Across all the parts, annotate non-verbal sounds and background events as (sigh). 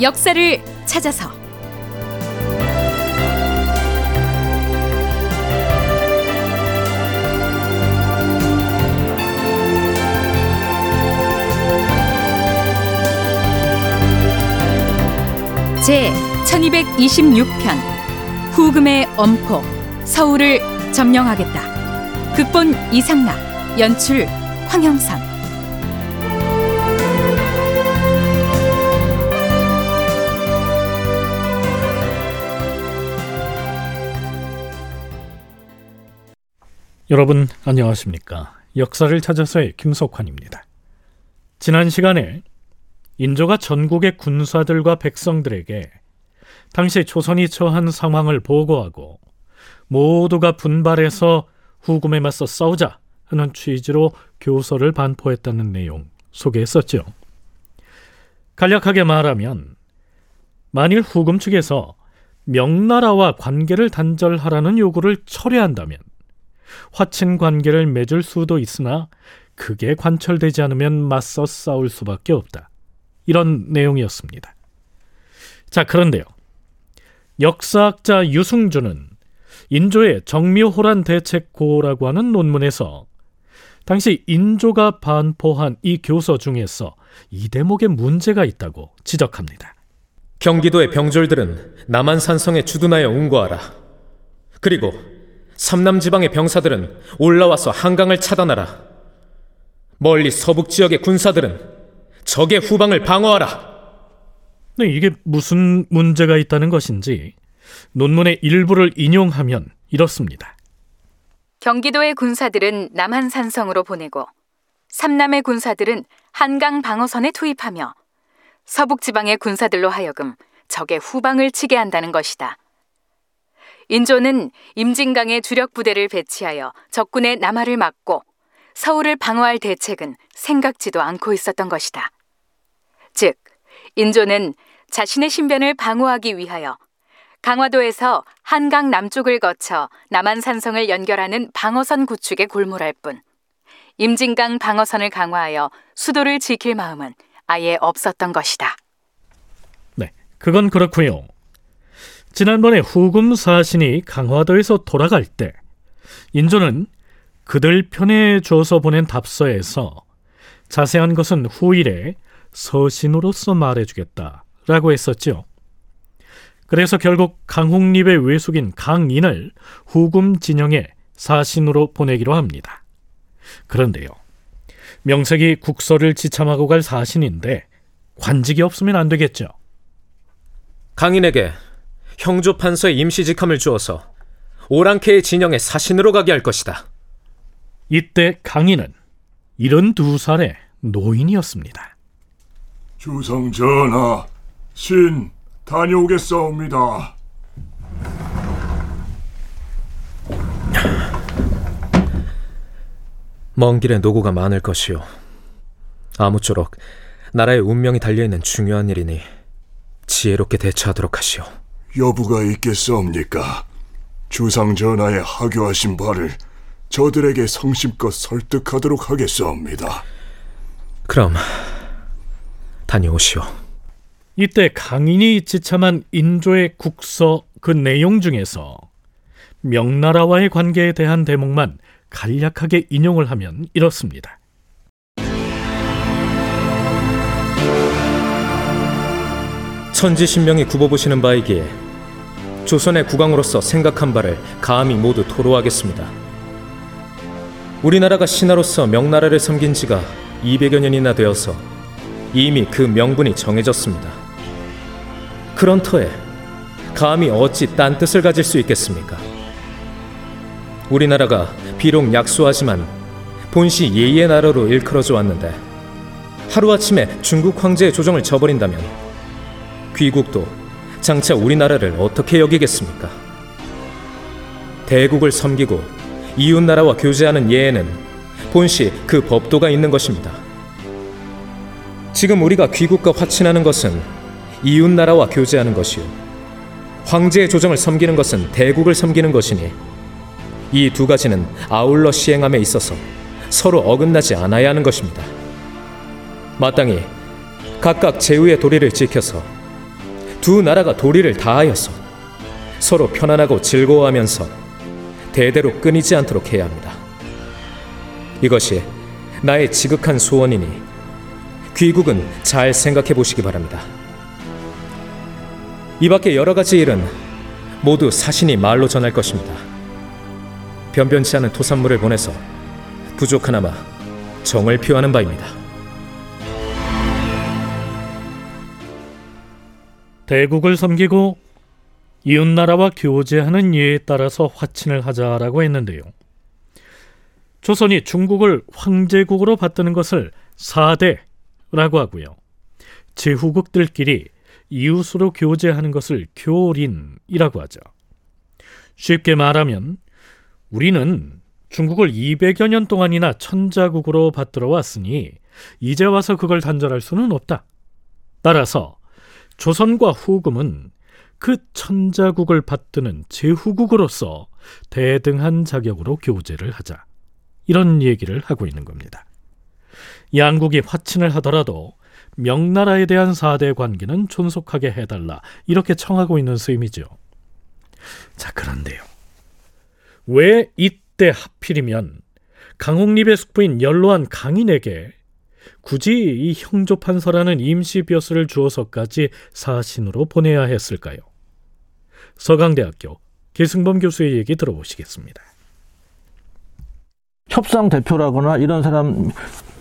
역사를 찾아서 제 1226편 후금의 엄포 서울을 점령하겠다. 극본 이상락 연출 황영선 여러분 안녕하십니까? 역사를 찾아서의 김석환입니다. 지난 시간에 인조가 전국의 군사들과 백성들에게 당시 조선이 처한 상황을 보고하고 모두가 분발해서 후금에 맞서 싸우자 하는 취지로 교서를 반포했다는 내용 소개했었죠. 간략하게 말하면 만일 후금 측에서 명나라와 관계를 단절하라는 요구를 철회한다면 화친 관계를 맺을 수도 있으나 그게 관철되지 않으면 맞서 싸울 수밖에 없다. 이런 내용이었습니다. 자, 그런데요. 역사학자 유승준은 인조의 정묘호란 대책고라고 하는 논문에서 당시 인조가 반포한 이 교서 중에서 이 대목에 문제가 있다고 지적합니다. 경기도의 병졸들은 남한산성에 주둔하여 운거하라. 그리고 삼남 지방의 병사들은 올라와서 한강을 차단하라. 멀리 서북 지역의 군사들은 적의 후방을 방어하라. 네, 이게 무슨 문제가 있다는 것인지 논문의 일부를 인용하면 이렇습니다. 경기도의 군사들은 남한 산성으로 보내고 삼남의 군사들은 한강 방어선에 투입하며 서북 지방의 군사들로 하여금 적의 후방을 치게 한다는 것이다. 인조는 임진강에 주력 부대를 배치하여 적군의 남하를 막고 서울을 방어할 대책은 생각지도 않고 있었던 것이다. 즉, 인조는 자신의 신변을 방어하기 위하여 강화도에서 한강 남쪽을 거쳐 남한산성을 연결하는 방어선 구축에 골몰할 뿐 임진강 방어선을 강화하여 수도를 지킬 마음은 아예 없었던 것이다. 네, 그건 그렇고요. 지난번에 후금 사신이 강화도에서 돌아갈 때 인조는 그들 편에 줘서 보낸 답서에서 자세한 것은 후일에 서신으로서 말해주겠다 라고 했었죠. 그래서 결국 강홍립의 외숙인 강인을 후금 진영에 사신으로 보내기로 합니다. 그런데요. 명색이 국서를 지참하고 갈 사신인데 관직이 없으면 안 되겠죠. 강인에게 형조 판서의 임시직함을 주어서 오랑캐의 진영에 사신으로 가게 할 것이다. 이때 강인은 72살의 노인이었습니다. 주상 전하, 신 다녀오겠사옵니다. 먼 길에 노고가 많을 것이요. 아무쪼록 나라의 운명이 달려있는 중요한 일이니 지혜롭게 대처하도록 하시오. 여부가 있겠사옵니까? 주상 전하의 하교하신 바를 저들에게 성심껏 설득하도록 하겠사옵니다. 그럼 다녀오시오. 이때 강인이 지참한 인조의 국서 그 내용 중에서 명나라와의 관계에 대한 대목만 간략하게 인용을 하면 이렇습니다. 천지신명이 굽어보시는 바이기에 조선의 국왕으로서 생각한 바를 감히 모두 토로하겠습니다. 우리나라가 신하로서 명나라를 섬긴 지가 200여 년이나 되어서 이미 그 명분이 정해졌습니다. 그런 터에 감히 어찌 딴 뜻을 가질 수 있겠습니까? 우리나라가 비록 약소하지만 본시 예의의 나라로 일컬어져 왔는데 하루아침에 중국 황제의 조정을 저버린다면 귀국도 장차 우리나라를 어떻게 여기겠습니까? 대국을 섬기고 이웃나라와 교제하는 예에는 본시 그 법도가 있는 것입니다. 지금 우리가 귀국과 화친하는 것은 이웃나라와 교제하는 것이요. 황제의 조정을 섬기는 것은 대국을 섬기는 것이니 이 두 가지는 아울러 시행함에 있어서 서로 어긋나지 않아야 하는 것입니다. 마땅히 각각 제후의 도리를 지켜서 두 나라가 도리를 다하여서 서로 편안하고 즐거워하면서 대대로 끊이지 않도록 해야 합니다. 이것이 나의 지극한 소원이니 귀국은 잘 생각해 보시기 바랍니다. 이 밖에 여러 가지 일은 모두 사신이 말로 전할 것입니다. 변변치 않은 토산물을 보내서 부족하나마 정을 표하는 바입니다. 대국을 섬기고 이웃나라와 교제하는 예에 따라서 화친을 하자라고 했는데요. 조선이 중국을 황제국으로 받드는 것을 사대라고 하고요. 제후국들끼리 이웃으로 교제하는 것을 교린이라고 하죠. 쉽게 말하면 우리는 중국을 200여 년 동안이나 천자국으로 받들어 왔으니 이제 와서 그걸 단절할 수는 없다. 따라서 조선과 후금은 그 천자국을 받드는 제후국으로서 대등한 자격으로 교제를 하자. 이런 얘기를 하고 있는 겁니다. 양국이 화친을 하더라도 명나라에 대한 사대 관계는 존속하게 해달라. 이렇게 청하고 있는 셈이죠. 자, 그런데요. 왜 이때 하필이면 강홍립의 숙부인 연로한 강인에게 굳이 이 형조판서라는 임시 벼슬을 주어서까지 사신으로 보내야 했을까요? 서강대학교 계승범 교수의 얘기 들어보시겠습니다. 협상 대표라거나 이런 사람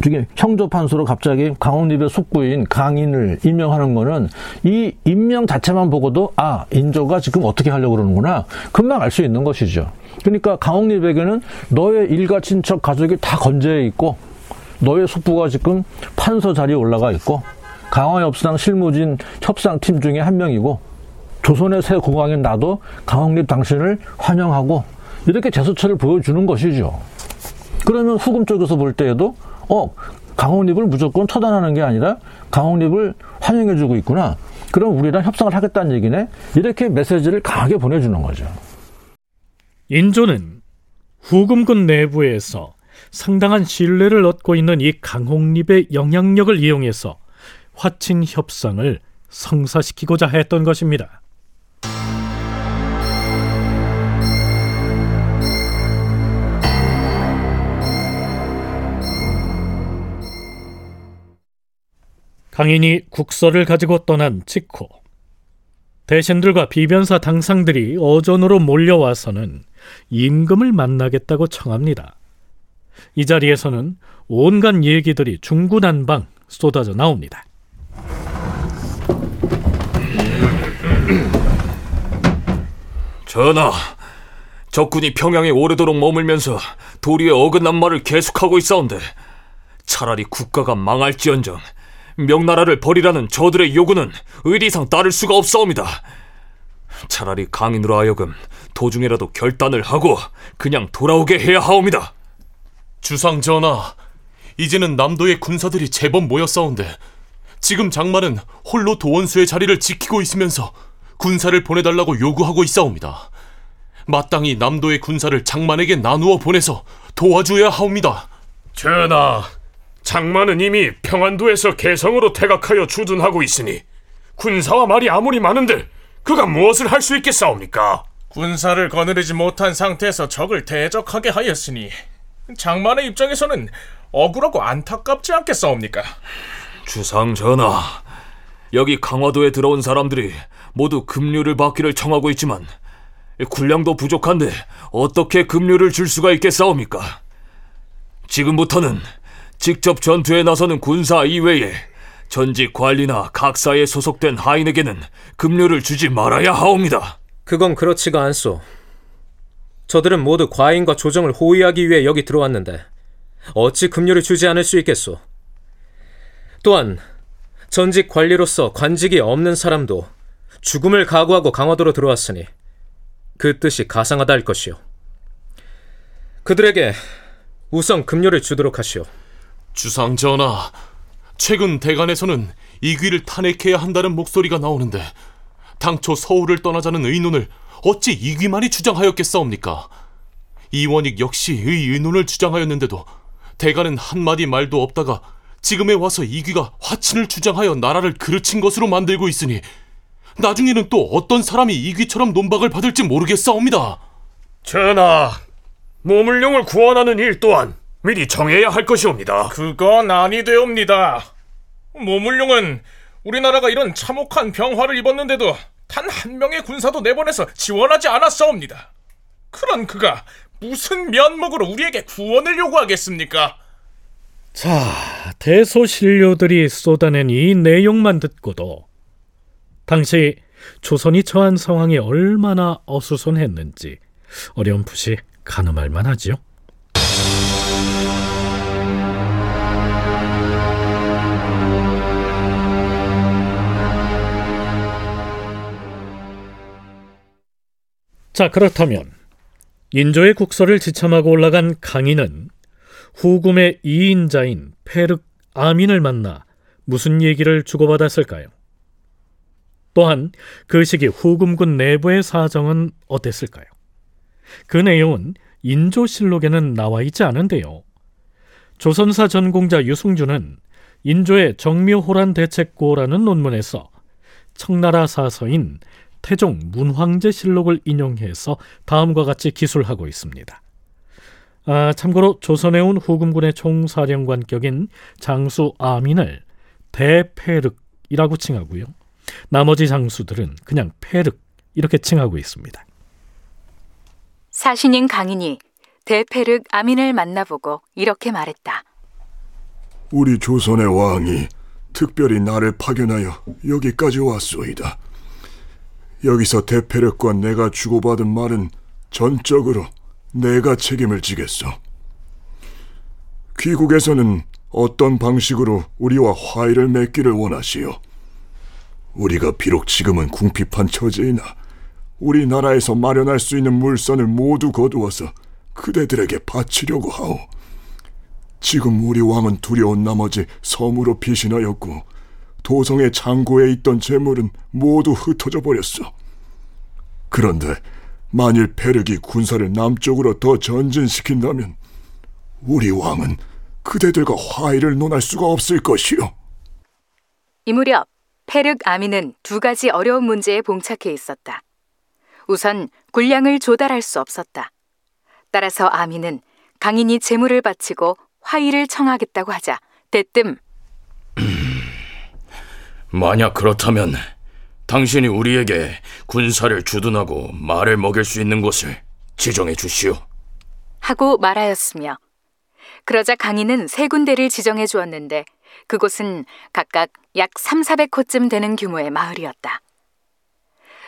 중에 형조판서로 갑자기 강원립의 숙부인 강인을 임명하는 거는 이 임명 자체만 보고도 아 인조가 지금 어떻게 하려고 그러는구나 금방 알 수 있는 것이죠. 그러니까 강홍립에게는 너의 일가 친척 가족이 다 건재해 있고 너의 숙부가 지금 판서 자리에 올라가 있고 강화협상 실무진 협상팀 중에 한 명이고 조선의 새 국왕인 나도 강홍립 당신을 환영하고 이렇게 제스처를 보여주는 것이죠. 그러면 후금 쪽에서 볼 때에도 어 강홍립을 무조건 처단하는 게 아니라 강홍립을 환영해주고 있구나. 그럼 우리랑 협상을 하겠다는 얘기네. 이렇게 메시지를 강하게 보내주는 거죠. 인조는 후금군 내부에서 상당한 신뢰를 얻고 있는 이 강홍립의 영향력을 이용해서 화친 협상을 성사시키고자 했던 것입니다. 강인이 국서를 가지고 떠난 직후 대신들과 비변사 당상들이 어전으로 몰려와서는 임금을 만나겠다고 청합니다. 이 자리에서는 온갖 얘기들이 중구난방 쏟아져 나옵니다. (clears throat) 전하, 적군이 평양에 오래도록 머물면서 도리에 어긋난 말을 계속하고 있사온데 차라리 국가가 망할지언정 명나라를 버리라는 저들의 요구는 의리상 따를 수가 없사옵니다. 차라리 강인으로 하여금 도중에라도 결단을 하고 그냥 돌아오게 해야 하옵니다. 주상 전하, 이제는 남도의 군사들이 제법 모였사온데 지금 장마는 홀로 도원수의 자리를 지키고 있으면서 군사를 보내달라고 요구하고 있사옵니다. 마땅히 남도의 군사를 장만에게 나누어 보내서 도와줘야 하옵니다. 전하, 장만은 이미 평안도에서 개성으로 퇴각하여 주둔하고 있으니 군사와 말이 아무리 많은데 그가 무엇을 할 수 있겠사옵니까? 군사를 거느리지 못한 상태에서 적을 대적하게 하였으니 장만의 입장에서는 억울하고 안타깝지 않겠사옵니까? 주상 전하, 여기 강화도에 들어온 사람들이 모두 급료를 받기를 청하고 있지만 군량도 부족한데 어떻게 급료를 줄 수가 있겠사옵니까? 지금부터는 직접 전투에 나서는 군사 이외에 전직 관리나 각사에 소속된 하인에게는 급료를 주지 말아야 하옵니다. 그건 그렇지가 않소. 저들은 모두 과인과 조정을 호위하기 위해 여기 들어왔는데 어찌 급료를 주지 않을 수 있겠소? 또한 전직 관리로서 관직이 없는 사람도 죽음을 각오하고 강화도로 들어왔으니 그 뜻이 가상하다 할 것이오. 그들에게 우선 급료를 주도록 하시오. 주상 전하, 최근 대간에서는 이귀를 탄핵해야 한다는 목소리가 나오는데 당초 서울을 떠나자는 의논을 어찌 이귀만이 주장하였겠사옵니까? 이원익 역시 의 의논을 주장하였는데도 대간은 한마디 말도 없다가 지금에 와서 이귀가 화친을 주장하여 나라를 그르친 것으로 만들고 있으니 나중에는 또 어떤 사람이 이귀처럼 논박을 받을지 모르겠사옵니다. 전하, 모물룡을 구원하는 일 또한 미리 정해야 할 것이옵니다. 그건 아니 되옵니다. 모물룡은 우리나라가 이런 참혹한 병화를 입었는데도 단 한 명의 군사도 내보내서 지원하지 않았사옵니다. 그런 그가 무슨 면목으로 우리에게 구원을 요구하겠습니까? 자, 대소신료들이 쏟아낸 이 내용만 듣고도 당시 조선이 처한 상황이 얼마나 어수선했는지 어렴풋이 가늠할 만하지요. 자, 그렇다면 인조의 국서를 지참하고 올라간 강인은 후금의 이인자인 페륵 아민을 만나 무슨 얘기를 주고받았을까요? 또한 그 시기 후금군 내부의 사정은 어땠을까요? 그 내용은 인조실록에는 나와 있지 않은데요. 조선사 전공자 유승준은 인조의 정묘호란 대책고라는 논문에서 청나라 사서인 태종 문황제실록을 인용해서 다음과 같이 기술하고 있습니다. 아, 참고로 조선에 온 후금군의 총사령관격인 장수 아민을 대패륵이라고 칭하고요. 나머지 장수들은 그냥 패륵 이렇게 칭하고 있습니다. 사신인 강인이 대패륵 아민을 만나보고 이렇게 말했다. 우리 조선의 왕이 특별히 나를 파견하여 여기까지 왔소이다. 여기서 대패력과 내가 주고받은 말은 전적으로 내가 책임을 지겠소. 귀국에서는 어떤 방식으로 우리와 화의를 맺기를 원하시오. 우리가 비록 지금은 궁핍한 처지이나 우리나라에서 마련할 수 있는 물선을 모두 거두어서 그대들에게 바치려고 하오. 지금 우리 왕은 두려운 나머지 섬으로 피신하였고 도성의 창고에 있던 재물은 모두 흩어져 버렸어. 그런데 만일 페르기 군사를 남쪽으로 더 전진시킨다면 우리 왕은 그대들과 화의를 논할 수가 없을 것이요. 이 무렵 페륵 아미는 두 가지 어려운 문제에 봉착해 있었다. 우선 군량을 조달할 수 없었다. 따라서 아미는 강인이 재물을 바치고 화의를 청하겠다고 하자 대뜸 만약 그렇다면 당신이 우리에게 군사를 주둔하고 말을 먹일 수 있는 곳을 지정해 주시오. 하고 말하였으며 그러자 강인은 세 군데를 지정해 주었는데 그곳은 각각 약 3, 400호쯤 되는 규모의 마을이었다.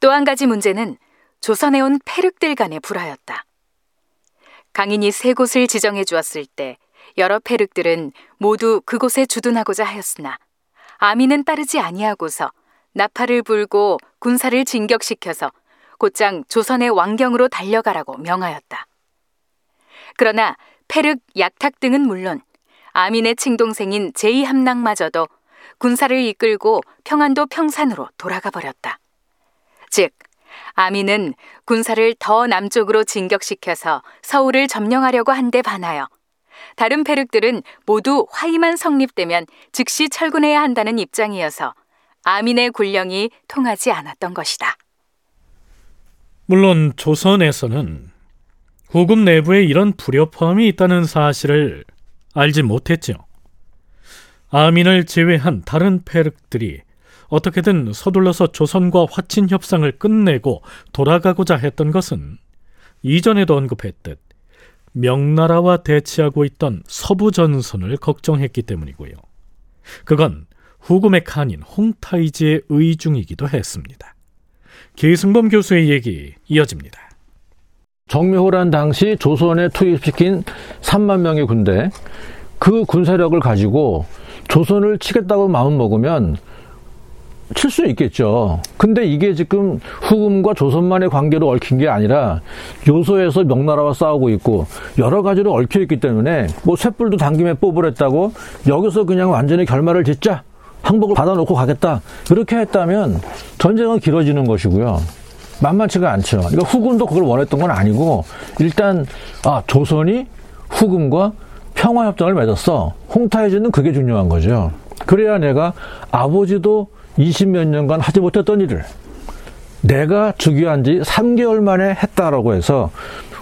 또 한 가지 문제는 조선에 온 패륵들 간의 불화였다. 강인이 세 곳을 지정해 주었을 때 여러 패륵들은 모두 그곳에 주둔하고자 하였으나 아미는 따르지 아니하고서 나팔을 불고 군사를 진격시켜서 곧장 조선의 왕경으로 달려가라고 명하였다. 그러나 페륵, 약탁 등은 물론 아민의 친동생인 제2함낭마저도 군사를 이끌고 평안도 평산으로 돌아가 버렸다. 즉, 아민은 군사를 더 남쪽으로 진격시켜서 서울을 점령하려고 한데 반하여 다른 페륵들은 모두 화의만 성립되면 즉시 철군해야 한다는 입장이어서 아민의 군령이 통하지 않았던 것이다. 물론 조선에서는 후금 내부에 이런 불협화음이 있다는 사실을 알지 못했죠. 아민을 제외한 다른 페륵들이 어떻게든 서둘러서 조선과 화친 협상을 끝내고 돌아가고자 했던 것은 이전에도 언급했듯 명나라와 대치하고 있던 서부 전선을 걱정했기 때문이고요. 그건 후금의 칸인 홍타이지의 의중이기도 했습니다. 계승범 교수의 얘기 이어집니다. 정묘호란 당시 조선에 투입시킨 3만 명의 군대 그 군사력을 가지고 조선을 치겠다고 마음 먹으면 칠 수 있겠죠. 근데 이게 지금 후금과 조선만의 관계로 얽힌 게 아니라 요소에서 명나라와 싸우고 있고 여러 가지로 얽혀 있기 때문에 뭐 쇳불도 당김에 뽑으랬다고 여기서 그냥 완전히 결말을 짓자 항복을 받아놓고 가겠다 그렇게 했다면 전쟁은 길어지는 것이고요. 만만치가 않죠. 그러니까 후금도 그걸 원했던 건 아니고 일단 아 조선이 후금과 평화협정을 맺었어. 홍타이즈는 그게 중요한 거죠. 그래야 내가 아버지도 20몇 년간 하지 못했던 일을 내가 즉위한 지 3개월 만에 했다라고 해서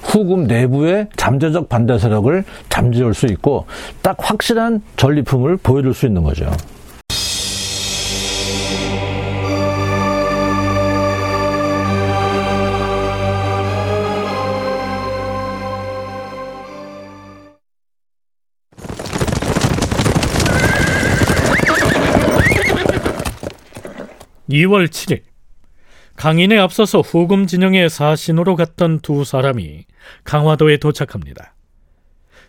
후금 내부의 잠재적 반대 세력을 잠재울 수 있고 딱 확실한 전리품을 보여줄 수 있는 거죠. (2월 7일) 강인에 앞서서 후금 진영의 사신으로 갔던 두 사람이 강화도에 도착합니다.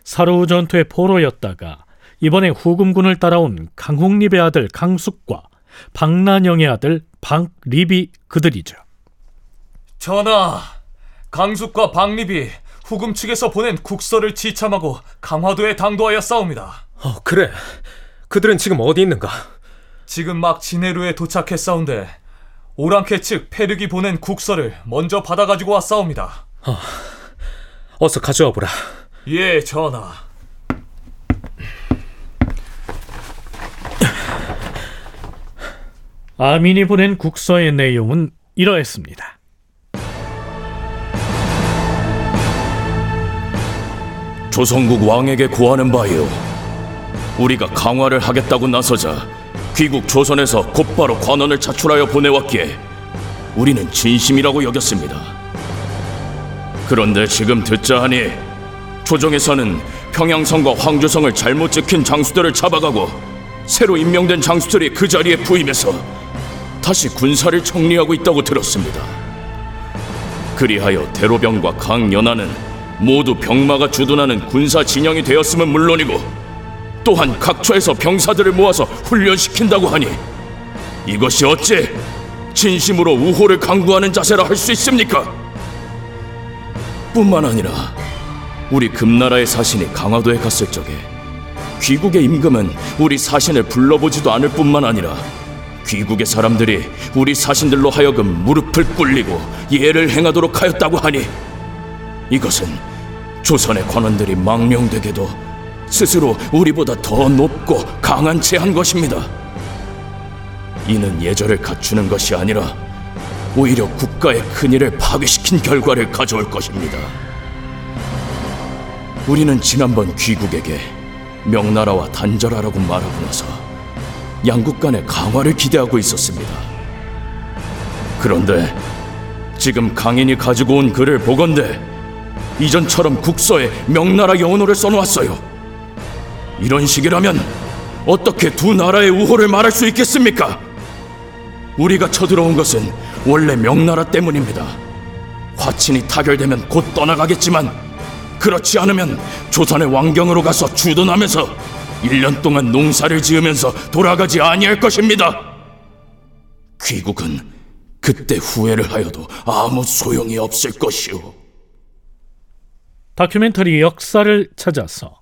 사루 전투의 포로였다가 이번에 후금군을 따라온 강홍립의 아들 강숙과 박난영의 아들 박립이 그들이죠. 전하, 강숙과 박립이 후금 측에서 보낸 국서를 지참하고 강화도에 당도하여 싸웁니다. 어, 그래. 그들은 지금 어디 있는가? 지금 막 진해루에 도착했사온데 오랑캐 측 페르기 보낸 국서를 먼저 받아가지고 왔사옵니다. 어서 가져와 보라. 예, 전하. 아민이 보낸 국서의 내용은 이러했습니다. 조선국 왕에게 구하는 바이오. 우리가 강화를 하겠다고 나서자 귀국 조선에서 곧바로 관원을 차출하여 보내왔기에 우리는 진심이라고 여겼습니다. 그런데 지금 듣자 하니 조정에서는 평양성과 황조성을 잘못 지킨 장수들을 잡아가고 새로 임명된 장수들이 그 자리에 부임해서 다시 군사를 정리하고 있다고 들었습니다. 그리하여 대로병과 강연하는 모두 병마가 주둔하는 군사 진영이 되었음은 물론이고 또한 각처에서 병사들을 모아서 훈련시킨다고 하니 이것이 어째 진심으로 우호를 강구하는 자세라 할 수 있습니까? 뿐만 아니라 우리 금나라의 사신이 강화도에 갔을 적에 귀국의 임금은 우리 사신을 불러보지도 않을 뿐만 아니라 귀국의 사람들이 우리 사신들로 하여금 무릎을 꿇리고 예를 행하도록 하였다고 하니 이것은 조선의 관원들이 망명되게도 스스로 우리보다 더 높고 강한 채 한 것입니다. 이는 예절을 갖추는 것이 아니라 오히려 국가의 큰일을 파괴시킨 결과를 가져올 것입니다. 우리는 지난번 귀국에게 명나라와 단절하라고 말하고 나서 양국 간의 강화를 기대하고 있었습니다. 그런데 지금 강인이 가지고 온 글을 보건대 이전처럼 국서에 명나라 영혼호를 써놓았어요. 이런 식이라면 어떻게 두 나라의 우호를 말할 수 있겠습니까? 우리가 쳐들어온 것은 원래 명나라 때문입니다. 화친이 타결되면 곧 떠나가겠지만 그렇지 않으면 조선의 왕경으로 가서 주둔하면서 1년 동안 농사를 지으면서 돌아가지 아니할 것입니다. 귀국은 그때 후회를 하여도 아무 소용이 없을 것이오. 다큐멘터리 역사를 찾아서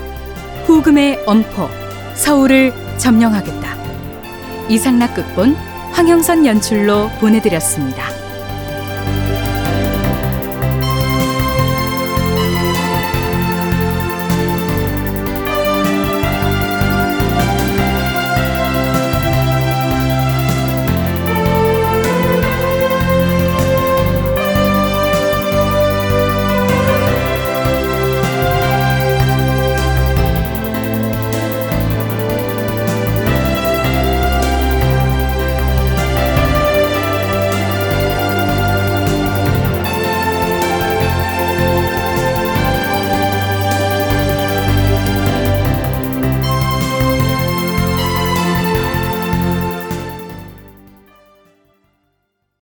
후금의 엄포 서울을 점령하겠다 이상락 극본 황영선 연출로 보내드렸습니다.